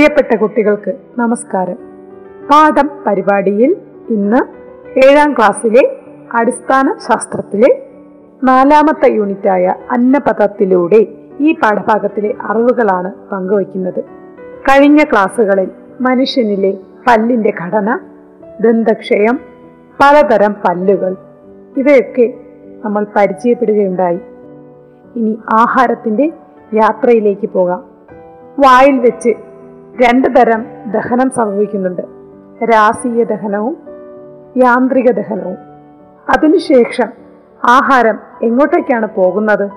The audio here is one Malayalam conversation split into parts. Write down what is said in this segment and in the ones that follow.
പ്രിയപ്പെട്ട കുട്ടികൾക്ക് നമസ്കാരം. പാഠം പരിപാടിയിൽ ഇന്ന് ഏഴാം ക്ലാസ്സിലെ അടിസ്ഥാന ശാസ്ത്രത്തിലെ നാലാമത്തെ യൂണിറ്റായ അന്നപഥത്തിലൂടെ ഈ പാഠഭാഗത്തിലെ അറിവുകളാണ് പങ്കുവയ്ക്കുന്നത്. കഴിഞ്ഞ ക്ലാസ്സുകളിൽ മനുഷ്യനിലെ പല്ലിന്റെ ഘടന ദന്തക്ഷയം പലതരം പല്ലുകൾ ഇവയൊക്കെ നമ്മൾ പരിചയപ്പെടുകയുണ്ടായി. ഇനി ആഹാരത്തിന്റെ യാത്രയിലേക്ക് പോകാം. വായിൽ വെച്ച് രണ്ട് തരം ദഹനം സംഭവിക്കുന്നുണ്ട്. രാസീയ ദഹനവും യാന്ത്രിക ദഹനവും. അതിനുശേഷം ആഹാരം എങ്ങോട്ടേക്കാണ് പോകുന്നത്?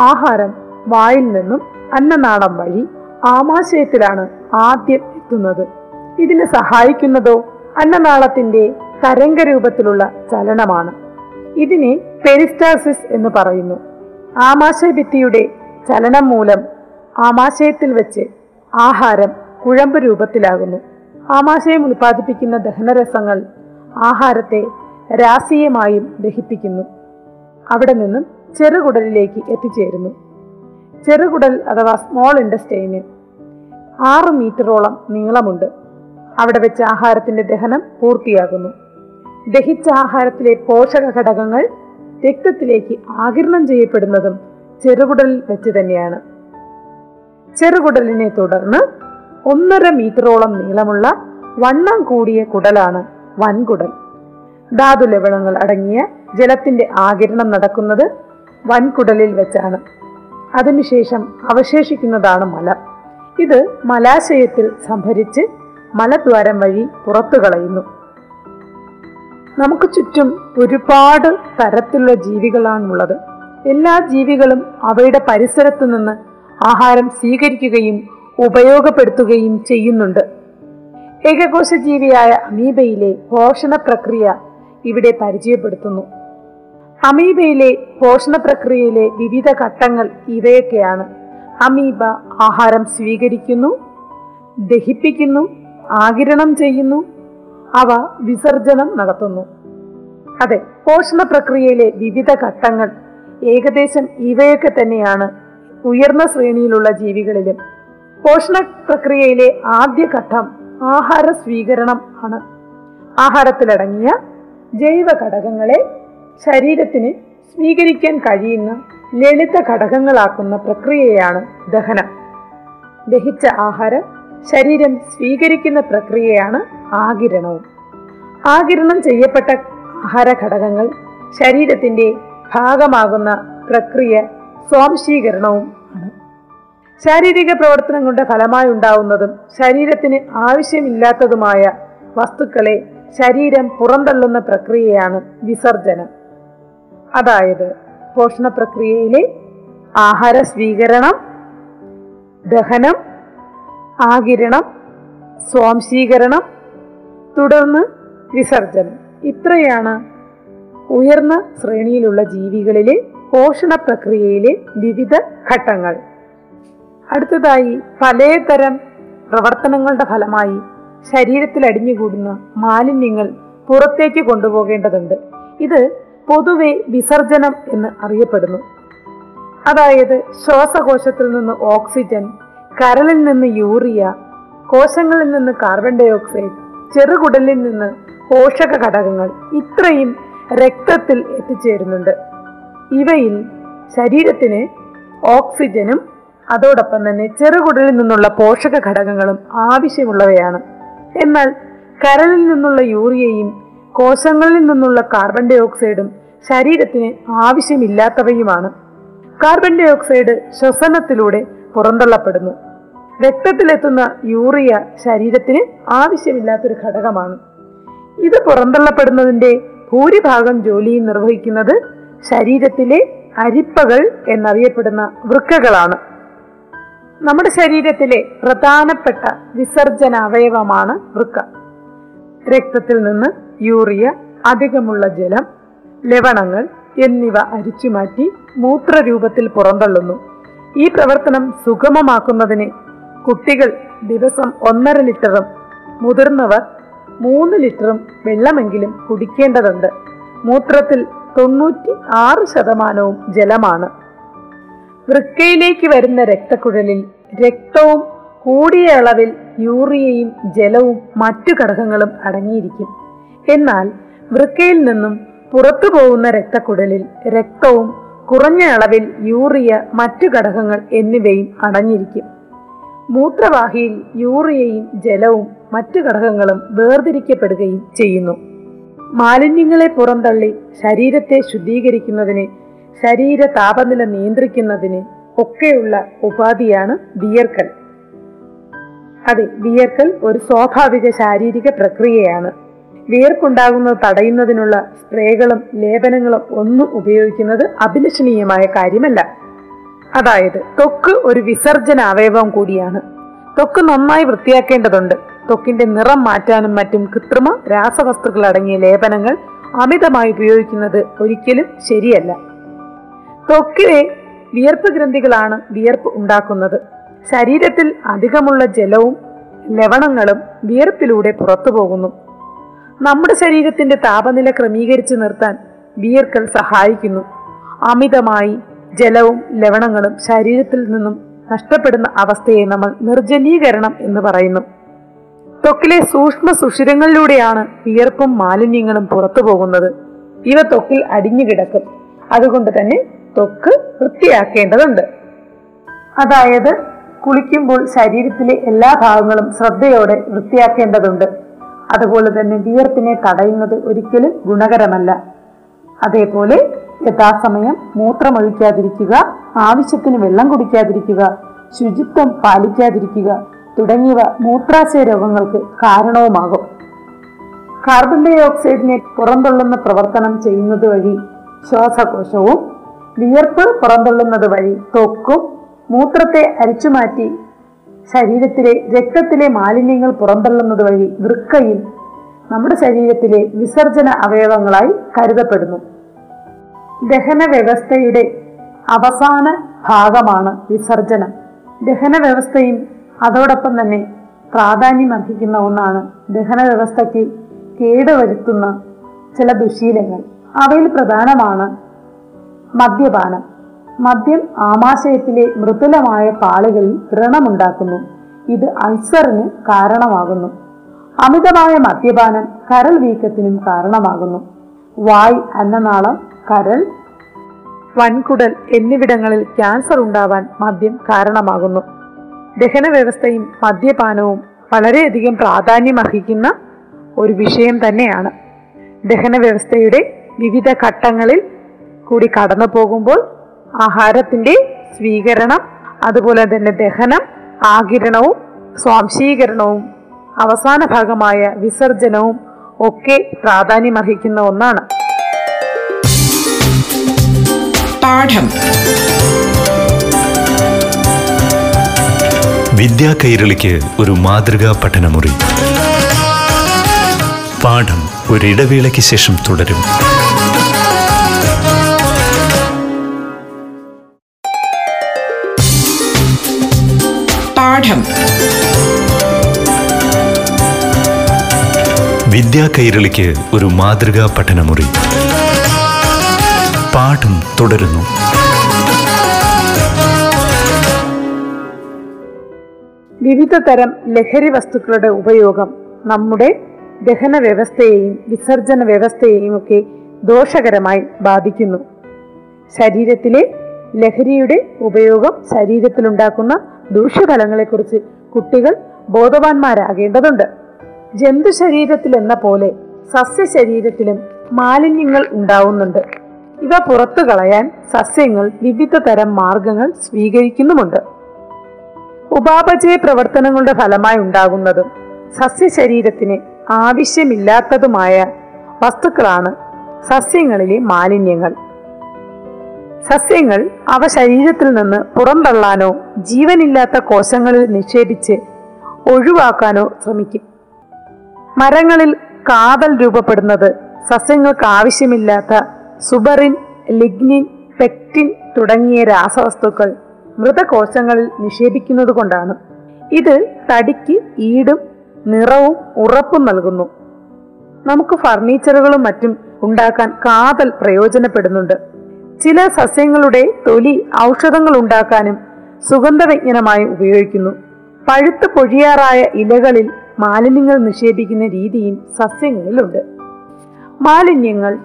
ആഹാരം വായിൽ നിന്നും അന്നനാളം വഴി ആമാശയത്തിലാണ് ആദ്യം എത്തുന്നത്. ഇതിനെ സഹായിക്കുന്നതോ അന്നനാളത്തിന്റെ തരംഗ രൂപത്തിലുള്ള ചലനമാണ്. ഇതിനെ പെരിസ്റ്റാസിസ് എന്ന് പറയുന്നു. ആമാശയ ഭിത്തിയുടെ ചലനം മൂലം ആമാശയത്തിൽ വെച്ച് ആഹാരം കുഴമ്പ് രൂപത്തിലാകുന്നു. ആമാശയം ഉൽപ്പാദിപ്പിക്കുന്ന ദഹനരസങ്ങൾ ആഹാരത്തെ രാസീയമായും ദഹിപ്പിക്കുന്നു. അവിടെ നിന്നും ചെറുകുടലിലേക്ക് എത്തിച്ചേരുന്നു. ചെറുകുടൽ അഥവാ സ്മോൾ ഇൻഡസ്റ്റൈന് ആറ് മീറ്ററോളം നീളമുണ്ട്. അവിടെ വെച്ച് ആഹാരത്തിന്റെ ദഹനം പൂർത്തിയാകുന്നു. ദഹിച്ച ആഹാരത്തിലെ പോഷക ഘടകങ്ങൾ രക്തത്തിലേക്ക് ആകിരണം ചെയ്യപ്പെടുന്നതും ചെറുകുടലിൽ വെച്ച് തന്നെയാണ്. ചെറുകുടലിനെ തുടർന്ന് ഒന്നര മീറ്ററോളം നീളമുള്ള വണ്ണം കൂടിയ കുടലാണ് വൻകുടൽ. ധാതു ലവണങ്ങൾ അടങ്ങിയ ജലത്തിന്റെ ആകിരണം നടക്കുന്നത് വൻകുടലിൽ വെച്ചാണ്. അതിനുശേഷം അവശേഷിക്കുന്നതാണ് മല. ഇത് മലാശയത്തിൽ സംഭരിച്ച് മലദ്വാരം വഴി പുറത്തു കളയുന്നു. നമുക്ക് ചുറ്റും ഒരുപാട് തരത്തിലുള്ള ജീവികളാണുള്ളത്. എല്ലാ ജീവികളും അവയുടെ പരിസരത്തു നിന്ന് ആഹാരം സ്വീകരിക്കുകയും ഉപയോഗപ്പെടുത്തുകയും ചെയ്യുന്നുണ്ട്. ഏകകോശ ജീവിയായ അമീബയിലെ പോഷണ പ്രക്രിയ ഇവിടെ പരിചയപ്പെടുത്തുന്നു. അമീബയിലെ പോഷണ പ്രക്രിയയിലെ വിവിധ ഘട്ടങ്ങൾ ഇവയൊക്കെയാണ്. അമീബ ആഹാരം സ്വീകരിക്കുന്നു ദഹിപ്പിക്കുന്നു ആകിരണം ചെയ്യുന്നു അവ വിസർജനം നടത്തുന്നു. അതെ പോഷണ പ്രക്രിയയിലെ വിവിധ ഘട്ടങ്ങൾ ഏകദേശം ഇവയൊക്കെ തന്നെയാണ് ഉയർന്ന ശ്രേണിയിലുള്ള ജീവികളിലും പോഷണ പ്രക്രിയയിലെ ആദ്യ ഘട്ടം ആഹാര സ്വീകരണം ആണ്. ആഹാരത്തിലടങ്ങിയ ജൈവ ഘടകങ്ങളെ ശരീരത്തിന് സ്വീകരിക്കാൻ കഴിയുന്ന ലളിത ഘടകങ്ങളാക്കുന്ന പ്രക്രിയയാണ് ദഹനം. ദഹിച്ച ആഹാരം ശരീരം സ്വീകരിക്കുന്ന പ്രക്രിയയാണ് ആകിരണവും. ആകിരണം ചെയ്യപ്പെട്ട ആഹാര ഘടകങ്ങൾ ശരീരത്തിന്റെ ഭാഗമാകുന്ന പ്രക്രിയ സ്വാംശീകരണവും ശാരീരിക പ്രവർത്തനം കൊണ്ട് ഫലമായി ഉണ്ടാവുന്നതും ശരീരത്തിന് ആവശ്യമില്ലാത്തതുമായ വസ്തുക്കളെ ശരീരം പുറന്തള്ളുന്ന പ്രക്രിയയാണ് വിസർജനം. അതായത് പോഷണ പ്രക്രിയയിലെ ആഹാര സ്വീകരണം ദഹനം ആകിരണം സ്വാംശീകരണം തുടർന്ന് വിസർജനം. ഇത്രയാണ് ഉയർന്ന ശ്രേണിയിലുള്ള ജീവികളിലെ പോഷണ പ്രക്രിയയിലെ വിവിധ ഘട്ടങ്ങൾ. അടുത്തതായി പലതരം പ്രവർത്തനങ്ങളുടെ ഫലമായി ശരീരത്തിൽ അടിഞ്ഞുകൂടുന്ന മാലിന്യങ്ങൾ പുറത്തേക്ക് കൊണ്ടുപോകേണ്ടതുണ്ട്. ഇത് പൊതുവെ വിസർജനം എന്ന് അറിയപ്പെടുന്നു. അതായത് ശ്വാസകോശത്തിൽ നിന്ന് ഓക്സിജൻ കരളിൽ നിന്ന് യൂറിയ കോശങ്ങളിൽ നിന്ന് കാർബൺ ഡൈ ഓക്സൈഡ് ചെറുകുടലിൽ നിന്ന് പോഷക ഘടകങ്ങൾ ഇത്രയും രക്തത്തിൽ എത്തിച്ചേരുന്നുണ്ട്. ഇവയിൽ ശരീരത്തിന് ഓക്സിജനും അതോടൊപ്പം തന്നെ ചെറുകുടലിൽ നിന്നുള്ള പോഷക ഘടകങ്ങളും ആവശ്യമുള്ളവയാണ്. എന്നാൽ കരളിൽ നിന്നുള്ള യൂറിയയും കോശങ്ങളിൽ നിന്നുള്ള കാർബൺ ഡൈ ഓക്സൈഡും ശരീരത്തിന് ആവശ്യമില്ലാത്തവയുമാണ്. കാർബൺ ഡൈ ഓക്സൈഡ് ശ്വസനത്തിലൂടെ പുറന്തള്ളപ്പെടുന്നു. രക്തത്തിലെത്തുന്ന യൂറിയ ശരീരത്തിന് ആവശ്യമില്ലാത്തൊരു ഘടകമാണ്. ഇത് പുറന്തള്ളപ്പെടുന്നതിന്റെ ഭൂരിഭാഗം ജോലിയും നിർവഹിക്കുന്നത് ശരീരത്തിലെ അരിപ്പകൾ എന്നറിയപ്പെടുന്ന വൃക്കകളാണ്. നമ്മുടെ ശരീരത്തിലെ പ്രധാനപ്പെട്ട വിസർജന അവയവമാണ് വൃക്ക. രക്തത്തിൽ നിന്ന് യൂറിയ അധികമുള്ള ജലം ലവണങ്ങൾ എന്നിവ അരിച്ചുമാറ്റി മൂത്രരൂപത്തിൽ പുറന്തള്ളുന്നു. ഈ പ്രവർത്തനം സുഗമമാക്കുന്നതിന് കുട്ടികൾ ദിവസം ഒന്നര ലിറ്ററും മുതിർന്നവർ മൂന്ന് ലിറ്ററും വെള്ളമെങ്കിലും കുടിക്കേണ്ടതുണ്ട്. മൂത്രത്തിൽ തൊണ്ണൂറ്റി ആറ് ശതമാനവും ജലമാണ്. വൃക്കയിലേക്ക് വരുന്ന രക്തക്കുഴലിൽ രക്തവും കൂടിയ അളവിൽ യൂറിയയും ജലവും മറ്റു ഘടകങ്ങളും അടങ്ങിയിരിക്കും. എന്നാൽ വൃക്കയിൽ നിന്നും പുറത്തു പോകുന്ന രക്തക്കുഴലിൽ രക്തവും കുറഞ്ഞ അളവിൽ യൂറിയ മറ്റു ഘടകങ്ങൾ എന്നിവയും അടങ്ങിയിരിക്കും. മൂത്രവാഹിയിൽ യൂറിയയും ജലവും മറ്റു ഘടകങ്ങളും വേർതിരിക്കപ്പെടുകയും ചെയ്യുന്നു. മാലിന്യങ്ങളെ പുറന്തള്ളി ശരീരത്തെ ശുദ്ധീകരിക്കുന്നതിന് ശരീര താപനില നിയന്ത്രിക്കുന്നതിന് ഒക്കെയുള്ള ഉപാധിയാണ് വിയർക്കൽ. അതെ വിയർക്കൽ ഒരു സ്വാഭാവിക ശാരീരിക പ്രക്രിയയാണ്. വിയർപ്പുണ്ടാകുന്നത് തടയുന്നതിനുള്ള സ്പ്രേകളും ലേപനങ്ങളും ഒന്നും ഉപയോഗിക്കുന്നത് അഭിലഷണീയമായ കാര്യമല്ല. അതായത് തൊക്ക് ഒരു വിസർജന അവയവം കൂടിയാണ്. തൊക്ക് നന്നായി വൃത്തിയാക്കേണ്ടതുണ്ട്. തൊക്കിന്റെ നിറം മാറ്റാനും മറ്റും കൃത്രിമ രാസവസ്തുക്കൾ അടങ്ങിയ ലേപനങ്ങൾ അമിതമായി ഉപയോഗിക്കുന്നത് ഒരിക്കലും ശരിയല്ല. ത്വക്കിലെ വിയർപ്പ് ഗ്രന്ഥികളാണ് വിയർപ്പ് ഉണ്ടാക്കുന്നത്. ശരീരത്തിൽ അധികമുള്ള ജലവും ലവണങ്ങളും വിയർപ്പിലൂടെ പുറത്തു പോകുന്നു. നമ്മുടെ ശരീരത്തിന്റെ താപനില ക്രമീകരിച്ചു നിർത്താൻ വിയർക്കൽ സഹായിക്കുന്നു. അമിതമായി ജലവും ലവണങ്ങളും ശരീരത്തിൽ നിന്നും നഷ്ടപ്പെടുന്ന അവസ്ഥയെ നമ്മൾ നിർജലീകരണം എന്ന് പറയുന്നു. ത്വക്കിലെ സൂക്ഷ്മ സുഷിരങ്ങളിലൂടെയാണ് വിയർപ്പും മാലിന്യങ്ങളും പുറത്തു പോകുന്നത്. ഇവ ത്വക്കിൽ അടിഞ്ഞു കിടക്കും. അതുകൊണ്ട് തന്നെ ത്വക്ക് വൃത്തിയാക്കേണ്ടതുണ്ട്. അതായത് കുളിക്കുമ്പോൾ ശരീരത്തിലെ എല്ലാ ഭാഗങ്ങളും ശ്രദ്ധയോടെ വൃത്തിയാക്കേണ്ടതുണ്ട്. അതുപോലെ തന്നെ വിയർപ്പിനെ തടയുന്നത് ഒരിക്കലും ഗുണകരമല്ല. അതേപോലെ യഥാസമയം മൂത്രമൊഴിക്കാതിരിക്കുക ആവശ്യത്തിന് വെള്ളം കുടിക്കാതിരിക്കുക ശുചിത്വം പാലിക്കാതിരിക്കുക തുടങ്ങിയവ മൂത്രാശയ രോഗങ്ങൾക്ക് കാരണവുമാകും. കാർബൺ ഡൈ ഓക്സൈഡിനെ പുറന്തള്ളുന്ന പ്രവർത്തനം ചെയ്യുന്നത് വഴി ശ്വാസകോശവും വിയർപ്പ് പുറന്തള്ളുന്നത് വഴി ത്വക്കും മൂത്രത്തെ അരിച്ചുമാറ്റി ശരീരത്തിലെ രക്തത്തിലെ മാലിന്യങ്ങൾ പുറന്തള്ളുന്നത് വഴി വൃക്കയിൽ നമ്മുടെ ശരീരത്തിലെ വിസർജന അവയവങ്ങളായി കരുതപ്പെടുന്നു. ദഹന വ്യവസ്ഥയുടെ അവസാന ഭാഗമാണ് വിസർജനം. ദഹന വ്യവസ്ഥയും അതോടൊപ്പം തന്നെ പ്രാധാന്യം അർഹിക്കുന്ന ഒന്നാണ് ദഹന വ്യവസ്ഥയ്ക്ക് കേടുവരുത്തുന്ന ചില ദുശീലങ്ങൾ. അവയിൽ പ്രധാനമാണ് മദ്യപാനം. മദ്യം ആമാശയത്തിലെ മൃദുലമായ പാളികളിൽ വ്രണമുണ്ടാക്കുന്നു. ഇത് അൾസറിന് കാരണമാകുന്നു. അമിതമായ മദ്യപാനം കരൾ വീക്കത്തിനും കാരണമാകുന്നു. വായ് അന്നനാളം കരൾ വൻകുടൽ എന്നിവിടങ്ങളിൽ ക്യാൻസർ ഉണ്ടാവാൻ മദ്യം കാരണമാകുന്നു. ദഹന വ്യവസ്ഥയും മദ്യപാനവും വളരെയധികം പ്രാധാന്യം അർഹിക്കുന്ന ഒരു വിഷയം തന്നെയാണ്. ദഹന വ്യവസ്ഥയുടെ വിവിധ ഘട്ടങ്ങളിൽ കൂടി കടന്നു പോകുമ്പോൾ ആഹാരത്തിന്റെ സ്വീകരണം അതുപോലെ തന്നെ ദഹനം ആകിരണവും സ്വാംശീകരണവും അവസാന ഭാഗമായ വിസർജനവും ഒക്കെ പ്രാധാന്യമർഹിക്കുന്ന ഒന്നാണ്. പാഠം. വിദ്യാ കൈരളിക്ക് ഒരു മാതൃകാ പഠനമുറി. പാഠം ഒരിടവേളയ്ക്ക് ശേഷം തുടരും. പാഠം വിദ്യാ കൈരളിക്ക് ഒരു മാതൃകാ പഠനമുറി. പാഠം തുടരുന്നു. വിവിധ തരം ലഹരി വസ്തുക്കളുടെ ഉപയോഗം നമ്മുടെ ദഹന വ്യവസ്ഥയെയും വിസർജന വ്യവസ്ഥയെയും ഒക്കെ ദോഷകരമായി ബാധിക്കുന്നു. ശരീരത്തിലെ ലഹരിയുടെ ഉപയോഗം ശരീരത്തിലുണ്ടാക്കുന്ന ദൂഷ്യഫലങ്ങളെക്കുറിച്ച് കുട്ടികൾ ബോധവാന്മാരാകേണ്ടതുണ്ട്. ജന്തു ശരീരത്തിൽ എന്ന പോലെ സസ്യ ശരീരത്തിലും മാലിന്യങ്ങൾ ഉണ്ടാവുന്നുണ്ട്. ഇവ പുറത്തു കളയാൻ സസ്യങ്ങൾ വിവിധ തരം മാർഗങ്ങൾ സ്വീകരിക്കുന്നുമുണ്ട്. ഉപാപചയ പ്രവർത്തനങ്ങളുടെ ഫലമായി ഉണ്ടാകുന്നതും സസ്യശരീരത്തിന് ആവശ്യമില്ലാത്തതുമായ വസ്തുക്കളാണ് സസ്യങ്ങളിലെ മാലിന്യങ്ങൾ. സസ്യങ്ങൾ അവ ശരീരത്തിൽ നിന്ന് പുറന്തള്ളാനോ ജീവനില്ലാത്ത കോശങ്ങളിൽ നിക്ഷേപിച്ച് ഒഴിവാക്കാനോ ശ്രമിക്കും. മരങ്ങളിൽ കാതൽ രൂപപ്പെടുന്നത് സസ്യങ്ങൾക്ക് ആവശ്യമില്ലാത്ത സുബറിൻ ലിഗ്നിൻ പെക്റ്റിൻ തുടങ്ങിയ രാസവസ്തുക്കൾ മൃതകോശങ്ങളിൽ നിക്ഷേപിക്കുന്നത് കൊണ്ടാണ്. ഇത് തടിക്ക് ഈടും നിറവും ഉറപ്പും നൽകുന്നു. നമുക്ക് ഫർണിച്ചറുകളും മറ്റും ഉണ്ടാക്കാൻ കാതൽ പ്രയോജനപ്പെടുന്നുണ്ട്. ചില സസ്യങ്ങളുടെ തൊലി ഔഷധങ്ങൾ ഉണ്ടാക്കാനും സുഗന്ധവ്യജ്ഞനമായി ഉപയോഗിക്കുന്നു. പഴുത്ത് പൊഴിയാറായ ഇലകളിൽ മാലിന്യങ്ങൾ നിക്ഷേപിക്കുന്ന രീതിയും സസ്യങ്ങളിലുണ്ട്. മാലിന്യങ്ങൾ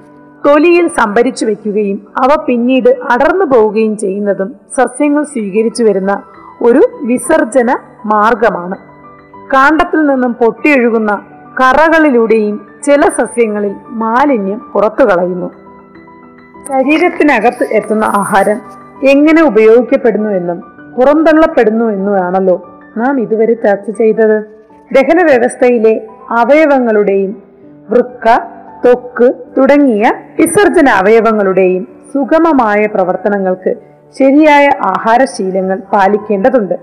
തൊലിയിൽ സംഭരിച്ചു വെക്കുകയും അവ പിന്നീട് അടർന്നു പോവുകയും ചെയ്യുന്നതും സസ്യങ്ങൾ സ്വീകരിച്ചു വരുന്ന ഒരു വിസർജന മാർഗമാണ്. കാണ്ടത്തിൽ നിന്നും പൊട്ടിയൊഴുകുന്ന കറകളിലൂടെയും ചില സസ്യങ്ങളിൽ മാലിന്യം പുറത്തു കളയുന്നു ശരീരത്തിനകത്ത് എത്തുന്ന ആഹാരം എങ്ങനെ ഉപയോഗിക്കപ്പെടുന്നു എന്നും പുറന്തള്ളപ്പെടുന്നു എന്നുമാണല്ലോ നാം ഇതുവരെ ചർച്ച ചെയ്തത്. ദഹന വ്യവസ്ഥയിലെ അവയവങ്ങളുടെയും വൃക്ക തൊക്ക് തുടങ്ങിയ വിസർജന അവയവങ്ങളുടെയും സുഗമമായ പ്രവർത്തനങ്ങൾക്ക് ശരിയായ ആഹാരശീലങ്ങൾ പാലിക്കേണ്ടതുണ്ട്.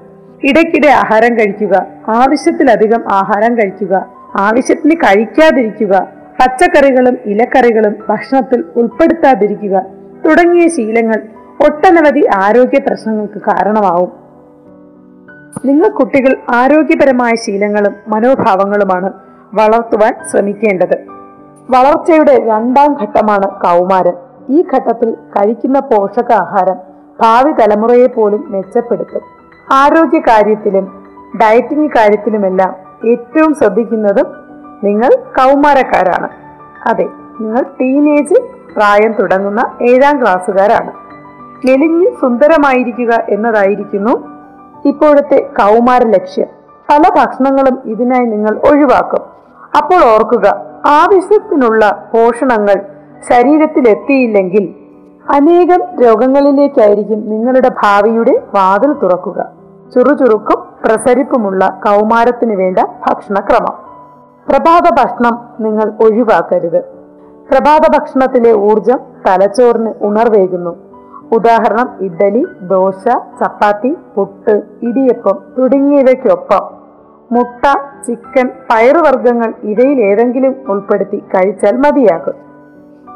ഇടയ്ക്കിടെ ആഹാരം കഴിക്കുക ആവശ്യത്തിലധികം ആഹാരം കഴിക്കുക ആവശ്യത്തിന് കഴിക്കാതിരിക്കുക പച്ചക്കറികളും ഇലക്കറികളും ഭക്ഷണത്തിൽ ഉൾപ്പെടുത്താതിരിക്കുക തുടങ്ങിയ ശീലങ്ങൾ ഒട്ടനവധി ആരോഗ്യ പ്രശ്നങ്ങൾക്ക് കാരണമാവും. നിങ്ങൾ കുട്ടികൾ ആരോഗ്യപരമായ ശീലങ്ങളും മനോഭാവങ്ങളുമാണ് വളർത്തുവാൻ ശ്രമിക്കേണ്ടത്. വളർച്ചയുടെ രണ്ടാം ഘട്ടമാണ് കൗമാരം. ഈ ഘട്ടത്തിൽ കഴിക്കുന്ന പോഷകാഹാരം ഭാവി തലമുറയെ പോലും മെച്ചപ്പെടുത്തും. ആരോഗ്യ കാര്യത്തിലും ഡയറ്റിംഗ് കാര്യത്തിലുമെല്ലാം ഏറ്റവും ശ്രദ്ധിക്കുന്നതും നിങ്ങൾ കൗമാരക്കാരാണ്. അതെ നിങ്ങൾ ടീനേജ് പ്രായം തുടങ്ങുന്ന ഏഴാം ക്ലാസ്സുകാരാണ്. മെലിഞ്ഞ് സുന്ദരമായിരിക്കുക എന്നതായിരിക്കുന്നു ഇപ്പോഴത്തെ കൗമാര ലക്ഷ്യം. പല ഭക്ഷണങ്ങളും ഇതിനായി നിങ്ങൾ ഒഴിവാക്കും. അപ്പോൾ ഓർക്കുക ആവശ്യത്തിനുള്ള പോഷണങ്ങൾ ശരീരത്തിലെത്തിയില്ലെങ്കിൽ അനേകം രോഗങ്ങളിലേക്കായിരിക്കും നിങ്ങളുടെ ഭാവിയുടെ വാതിൽ തുറക്കുക. ചുറുചുറുക്കും പ്രസരിപ്പുമുള്ള കൗമാരത്തിന് വേണ്ട ഭക്ഷണക്രമം. പ്രഭാത ഭക്ഷണം നിങ്ങൾ ഒഴിവാക്കരുത്. പ്രഭാത ഭക്ഷണത്തിലെ ഊർജം തലച്ചോറിന് ഉണർവേകുന്നു. ഉദാഹരണം ഇഡ്ഡലി ദോശ ചപ്പാത്തി പുട്ട് ഇടിയപ്പം തുടങ്ങിയവയ്ക്കൊപ്പം. മുട്ട ചിക്കൻ പയറുവർഗങ്ങൾ ഇവയിൽ ഏതെങ്കിലും ഉൾപ്പെടുത്തി കഴിച്ചാൽ മതിയാകും.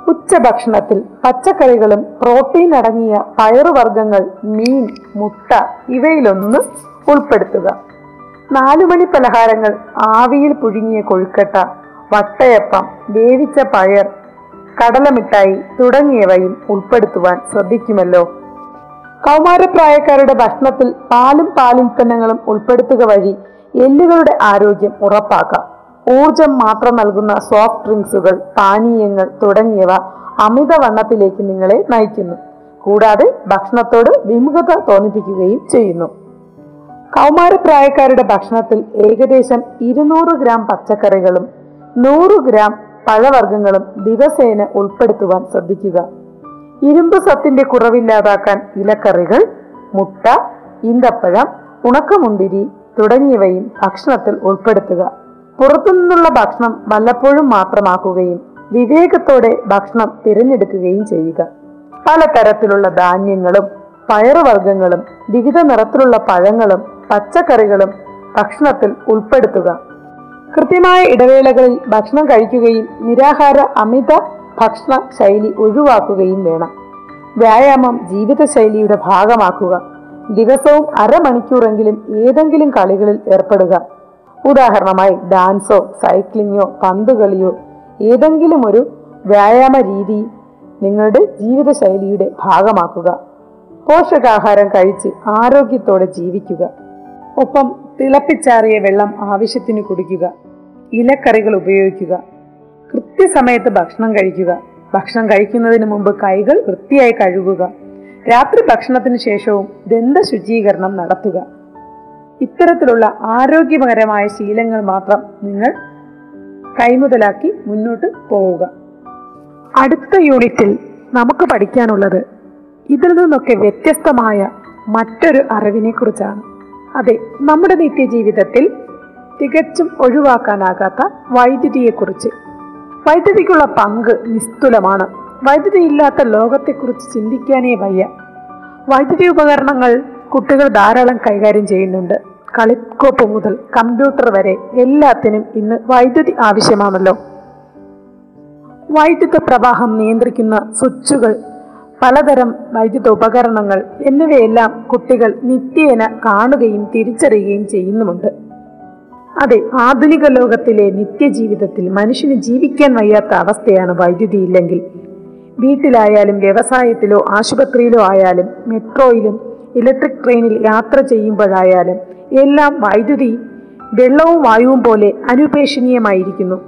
ഉച്ചഭക്ഷണത്തിൽ പച്ചക്കറികളും പ്രോട്ടീൻ അടങ്ങിയ പയറുവർഗങ്ങൾ മീൻ മുട്ട ഇവയിലൊന്ന് ഉൾപ്പെടുത്തുക. നാലുമണി പലഹാരങ്ങൾ ആവിയിൽ പുഴുങ്ങിയ കൊഴുക്കട്ട വട്ടയപ്പം വേവിച്ച പയർ കടലമിഠായി തുടങ്ങിയവയും ഉൾപ്പെടുത്തുവാൻ ശ്രദ്ധിക്കുമല്ലോ. കൗമാരപ്രായക്കാരുടെ ഭക്ഷണത്തിൽ പാലും പാലുൽപ്പന്നങ്ങളും ഉൾപ്പെടുത്തുക വഴി എല്ലുകളുടെ ആരോഗ്യം ഉറപ്പാക്കാം. ഊർജം മാത്രം നൽകുന്ന സോഫ്റ്റ് ഡ്രിങ്ക്സുകൾ പാനീയങ്ങൾ തുടങ്ങിയവ അമിതവണ്ണത്തിലേക്ക് നിങ്ങളെ നയിക്കുന്നു. കൂടാതെ ഭക്ഷണത്തോട് വിമുഖത തോന്നിപ്പിക്കുകയും ചെയ്യുന്നു. കൗമാരപ്രായക്കാരുടെ ഭക്ഷണത്തിൽ ഏകദേശം ഇരുന്നൂറ് ഗ്രാം പച്ചക്കറികളും നൂറ് ഗ്രാം പഴവർഗങ്ങളും ദിവസേന ഉൾപ്പെടുത്തുവാൻ ശ്രദ്ധിക്കുക. ഇരുമ്പ് സത്തിന്റെ കുറവില്ലാതാക്കാൻ ഇലക്കറികൾ മുട്ട ഈന്തപ്പഴം ഉണക്കമുന്തിരി തുടങ്ങിയവയും ഭക്ഷണത്തിൽ ഉൾപ്പെടുത്തുക. പുറത്തുനിന്നുള്ള ഭക്ഷണം വല്ലപ്പോഴും മാത്രമാക്കുകയും വിവേകത്തോടെ ഭക്ഷണം തിരഞ്ഞെടുക്കുകയും ചെയ്യുക. പലതരത്തിലുള്ള ധാന്യങ്ങളും പയറുവർഗങ്ങളും വിവിധ നിറത്തിലുള്ള പഴങ്ങളും പച്ചക്കറികളും ഭക്ഷണത്തിൽ ഉൾപ്പെടുത്തുക. കൃത്യമായ ഇടവേളകളിൽ ഭക്ഷണം കഴിക്കുകയും നിരാഹാര അമിത ഭക്ഷണ ശൈലി ഒഴിവാക്കുകയും വേണം. വ്യായാമം ജീവിതശൈലിയുടെ ഭാഗമാക്കുക. ദിവസവും അരമണിക്കൂറെങ്കിലും ഏതെങ്കിലും കളികളിൽ ഏർപ്പെടുക. ഉദാഹരണമായി ഡാൻസോ സൈക്ലിങ്ങോ പന്തുകളിയോ ഏതെങ്കിലും ഒരു വ്യായാമ രീതി നിങ്ങളുടെ ജീവിതശൈലിയുടെ ഭാഗമാക്കുക. പോഷകാഹാരം കഴിച്ച് ആരോഗ്യത്തോടെ ജീവിക്കുക. ഒപ്പം തിളപ്പിച്ചാറിയ വെള്ളം ആവശ്യത്തിന് കുടിക്കുക. ഇലക്കറികൾ ഉപയോഗിക്കുക. കൃത്യസമയത്ത് ഭക്ഷണം കഴിക്കുക. ഭക്ഷണം കഴിക്കുന്നതിന് മുമ്പ് കൈകൾ വൃത്തിയായി കഴുകുക. രാത്രി ഭക്ഷണത്തിന് ശേഷവും ദന്ത ശുചീകരണം നടത്തുക. ഇത്തരത്തിലുള്ള ആരോഗ്യപരമായ ശീലങ്ങൾ മാത്രം നിങ്ങൾ കൈമുതലാക്കി മുന്നോട്ട് പോവുക. അടുത്ത യൂണിറ്റിൽ നമുക്ക് പഠിക്കാനുള്ളത് ഇതിൽ നിന്നൊക്കെ വ്യത്യസ്തമായ മറ്റൊരു അറിവിനെ കുറിച്ചാണ് അതെ നമ്മുടെ നിത്യജീവിതത്തിൽ തികച്ചും ഒഴിവാക്കാനാകാത്ത വൈദ്യുതിയെക്കുറിച്ച്. വൈദ്യുതിക്കുള്ള പങ്ക് നിസ്തുലമാണ്. വൈദ്യുതി ഇല്ലാത്ത ലോകത്തെക്കുറിച്ച് ചിന്തിക്കാനേ വയ്യ. വൈദ്യുതി ഉപകരണങ്ങൾ കുട്ടികൾ ധാരാളം കൈകാര്യം ചെയ്യുന്നുണ്ട്. കളിക്കോപ്പ് മുതൽ കമ്പ്യൂട്ടർ വരെ എല്ലാത്തിനും ഇന്ന് വൈദ്യുതി ആവശ്യമാണല്ലോ. വൈദ്യുത പ്രവാഹം നിയന്ത്രിക്കുന്ന സ്വിച്ചുകൾ പലതരം വൈദ്യുത ഉപകരണങ്ങൾ എന്നിവയെല്ലാം കുട്ടികൾ നിത്യേന കാണുകയും തിരിച്ചറിയുകയും ചെയ്യുന്നുമുണ്ട്. അതെ ആധുനിക ലോകത്തിലെ നിത്യജീവിതത്തിൽ മനുഷ്യന് ജീവിക്കാൻ വയ്യാത്ത അവസ്ഥയാണ് വൈദ്യുതി ഇല്ലെങ്കിൽ. വീട്ടിലായാലും വ്യവസായത്തിലോ ആശുപത്രിയിലോ ആയാലും മെട്രോയിലും ഇലക്ട്രിക് ട്രെയിനിൽ യാത്ര ചെയ്യുമ്പോഴായാലും എല്ലാം വൈദ്യുതി വെള്ളവും വായുവും പോലെ അനുപേക്ഷണീയമായിരിക്കുന്നു.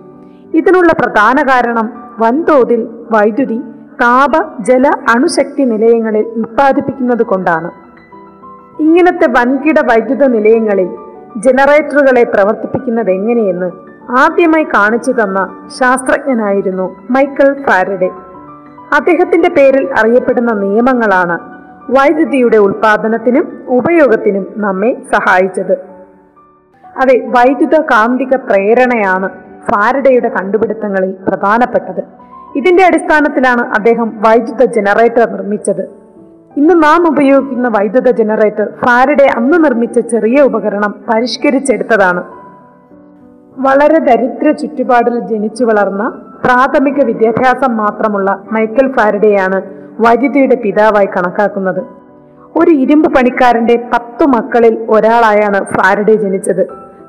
ഇതിനുള്ള പ്രധാന കാരണം വൻതോതിൽ വൈദ്യുതി താപ ജല അണുശക്തി നിലയങ്ങളിൽ ഉൽപ്പാദിപ്പിക്കുന്നത് കൊണ്ടാണ്. ഇങ്ങനത്തെ വൻകിട വൈദ്യുത നിലയങ്ങളിൽ ജനറേറ്ററുകളെ പ്രവർത്തിപ്പിക്കുന്നത് എങ്ങനെയെന്ന് ആദ്യമായി കാണിച്ചു തന്ന ശാസ്ത്രജ്ഞനായിരുന്നു മൈക്കൽ ഫാരഡെ. അദ്ദേഹത്തിന്റെ പേരിൽ അറിയപ്പെടുന്ന നിയമങ്ങളാണ് വൈദ്യുതിയുടെ ഉൽപാദനത്തിനും ഉപയോഗത്തിനും നമ്മെ സഹായിച്ചത്. അതെ വൈദ്യുത കാന്തിക പ്രേരണയാണ് ഫാരഡയുടെ കണ്ടുപിടുത്തങ്ങളിൽ പ്രധാനപ്പെട്ടത്. ഇതിന്റെ അടിസ്ഥാനത്തിലാണ് അദ്ദേഹം വൈദ്യുത ജനറേറ്റർ നിർമ്മിച്ചത്. ഇന്ന് നാം ഉപയോഗിക്കുന്ന വൈദ്യുത ജനറേറ്റർ ഫാരഡെ അന്ന് നിർമ്മിച്ച ചെറിയ ഉപകരണം പരിഷ്കരിച്ചെടുത്തതാണ്. വളരെ ദരിദ്ര ചുറ്റുപാടിൽ ജനിച്ചു വളർന്ന പ്രാഥമിക വിദ്യാഭ്യാസം മാത്രമുള്ള മൈക്കൽ ഫാരഡെയാണ് വൈദ്യുതിയുടെ പിതാവായി കണക്കാക്കുന്നത്. ഒരു ഇരുമ്പ് പണിക്കാരന്റെ പത്തു മക്കളിൽ ഒരാളായാണ് ഫാരഡെ ജനിച്ചത്.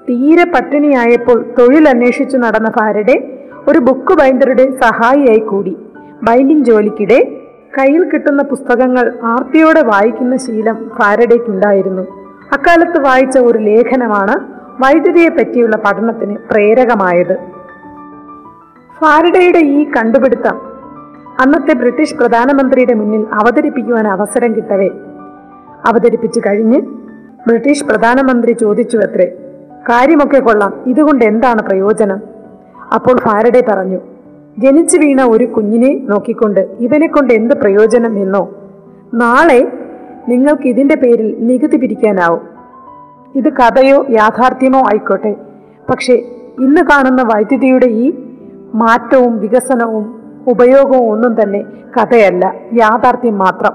തീരെ പട്ടിണിയായപ്പോൾ തൊഴിൽ അന്വേഷിച്ചു നടന്ന ഫാരഡെ ഒരു ബുക്ക് ബൈൻഡറുടെ സഹായിയായി കൂടി. ബൈൻഡിംഗ് ജോലിക്കിടെ കയ്യിൽ കിട്ടുന്ന പുസ്തകങ്ങൾ ആർത്തിയോടെ വായിക്കുന്ന ശീലം ഫാരഡേക്കുണ്ടായിരുന്നു അക്കാലത്ത് വായിച്ച ഒരു ലേഖനമാണ് വൈദ്യുതിയെ പറ്റിയുള്ള പഠനത്തിന് പ്രേരകമായത്. ഫാരഡയുടെ ഈ കണ്ടുപിടുത്തം അന്നത്തെ ബ്രിട്ടീഷ് പ്രധാനമന്ത്രിയുടെ മുന്നിൽ അവതരിപ്പിക്കുവാൻ അവസരം കിട്ടവേ. അവതരിപ്പിച്ചു കഴിഞ്ഞ് ബ്രിട്ടീഷ് പ്രധാനമന്ത്രി ചോദിച്ചു അത്രേ കാര്യമൊക്കെ കൊള്ളാം. ഇതുകൊണ്ട് എന്താണ് പ്രയോജനം? അപ്പോൾ ഫാരഡെ പറഞ്ഞു ജനിച്ചു വീണ ഒരു കുഞ്ഞിനെ നോക്കിക്കൊണ്ട് ഇവനെ കൊണ്ട് എന്ത് പ്രയോജനം എന്നോ? നാളെ നിങ്ങൾക്ക് ഇതിന്റെ പേരിൽ നികുതി പിരിക്കാനാവും. ഇത് കഥയോ യാഥാർത്ഥ്യമോ ആയിക്കോട്ടെ പക്ഷേ ഇന്ന് കാണുന്ന വൈദ്യുതിയുടെ ഈ മാറ്റവും വികസനവും ഉപയോഗവും ഒന്നും തന്നെ കഥയല്ല യാഥാർത്ഥ്യം മാത്രം.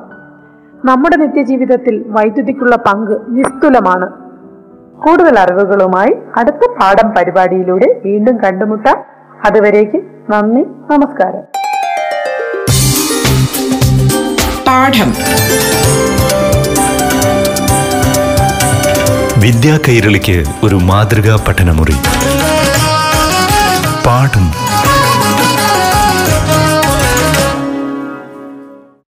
നമ്മുടെ നിത്യജീവിതത്തിൽ വൈദ്യുതിക്കുള്ള പങ്ക് നിസ്തുലമാണ്. കൂടുതൽ അറിവുകളുമായി അടുത്ത പാഠം പരിപാടിയിലൂടെ വീണ്ടും കണ്ടുമുട്ടാം. അതുവരേക്കും നന്ദി നമസ്കാരം. പാഠം. വിദ്യാ കൈരളിക്ക് ഒരു മാതൃകാ പഠനമുറി. പാഠം.